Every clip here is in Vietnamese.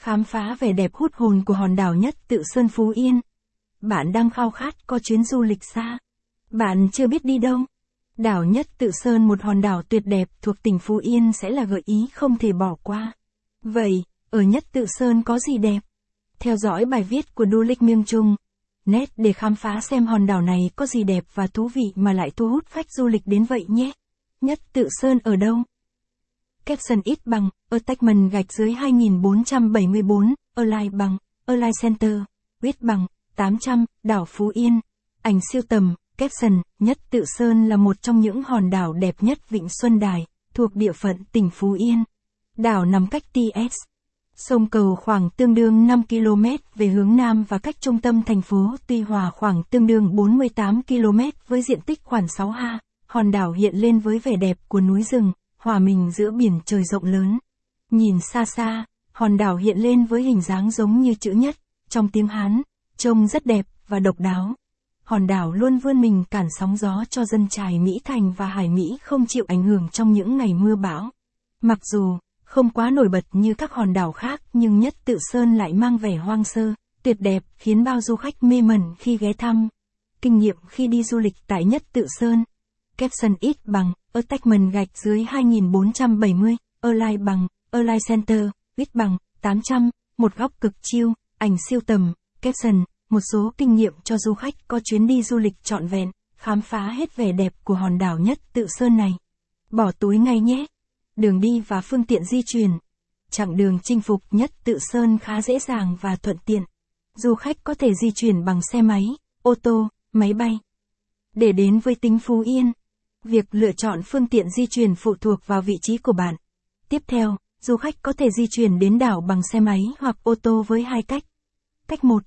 khám phá vẻ đẹp hút hồn của hòn đảo nhất tự Sơn Phú Yên. Bạn đang khao khát có chuyến du lịch xa. Bạn chưa biết đi đâu. Đảo nhất tự Sơn một hòn đảo tuyệt đẹp thuộc tỉnh Phú Yên sẽ là gợi ý không thể bỏ qua. Vậy, ở nhất tự Sơn có gì đẹp? Theo dõi bài viết của Du Lịch Miêng Trung. Nét để khám phá xem hòn đảo này có gì đẹp và thú vị mà lại thu hút khách du lịch đến vậy nhé. Nhất tự Sơn ở đâu? Caption ít bằng, attachment gạch dưới 2474, align bằng, align center, width bằng, 800, đảo Phú Yên. Ảnh siêu tầm, caption, nhất tự Sơn là một trong những hòn đảo đẹp nhất Vịnh Xuân Đài, thuộc địa phận tỉnh Phú Yên. Đảo nằm cách TS. Sông Cầu khoảng tương đương 5 km về hướng Nam và cách trung tâm thành phố Tuy Hòa khoảng tương đương 48 km với diện tích khoảng 6 ha. Hòn đảo hiện lên với vẻ đẹp của núi rừng, hòa mình giữa biển trời rộng lớn. Nhìn xa xa, hòn đảo hiện lên với hình dáng giống như chữ nhất, trong tiếng Hán, trông rất đẹp và độc đáo. Hòn đảo luôn vươn mình cản sóng gió cho dân trài Mỹ Thành và Hải Mỹ không chịu ảnh hưởng trong những ngày mưa bão. Mặc dù, không quá nổi bật như các hòn đảo khác nhưng nhất tự sơn lại mang vẻ hoang sơ, tuyệt đẹp khiến bao du khách mê mẩn khi ghé thăm. Kinh nghiệm khi đi du lịch tại nhất tự sơn caption ít bằng, attachment gạch dưới 2470, align bằng, align center, ít bằng, 800, một góc cực chiêu, ảnh siêu tầm, caption, một số kinh nghiệm cho du khách có chuyến đi du lịch trọn vẹn, khám phá hết vẻ đẹp của hòn đảo nhất tự sơn này. Bỏ túi ngay nhé. Đường đi và phương tiện di chuyển. Chặng đường chinh phục nhất tự sơn khá dễ dàng và thuận tiện. Du khách có thể di chuyển bằng xe máy, ô tô, máy bay. Để đến với tính Phú Yên, việc lựa chọn phương tiện di chuyển phụ thuộc vào vị trí của bạn. Tiếp theo, du khách có thể di chuyển đến đảo bằng xe máy hoặc ô tô với hai cách. Cách 1.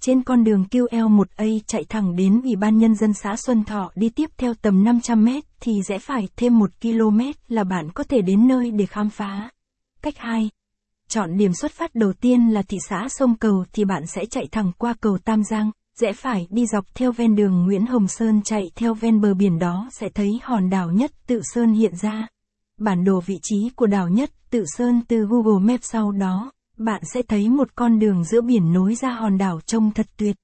Trên con đường QL1A chạy thẳng đến Ủy ban Nhân dân xã Xuân Thọ đi tiếp theo tầm 500 mét thì rẽ phải thêm 1 km là bạn có thể đến nơi để khám phá. Cách 2. Chọn điểm xuất phát đầu tiên là thị xã Sông Cầu thì bạn sẽ chạy thẳng qua cầu Tam Giang, rẽ phải đi dọc theo ven đường Nguyễn Hồng Sơn chạy theo ven bờ biển đó sẽ thấy hòn đảo nhất tự Sơn hiện ra. Bản đồ vị trí của đảo nhất tự Sơn từ Google Maps sau đó bạn sẽ thấy một con đường giữa biển nối ra hòn đảo trông thật tuyệt.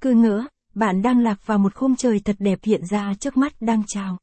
Cứ ngỡ, bạn đang lạc vào một khung trời thật đẹp hiện ra trước mắt đang chào.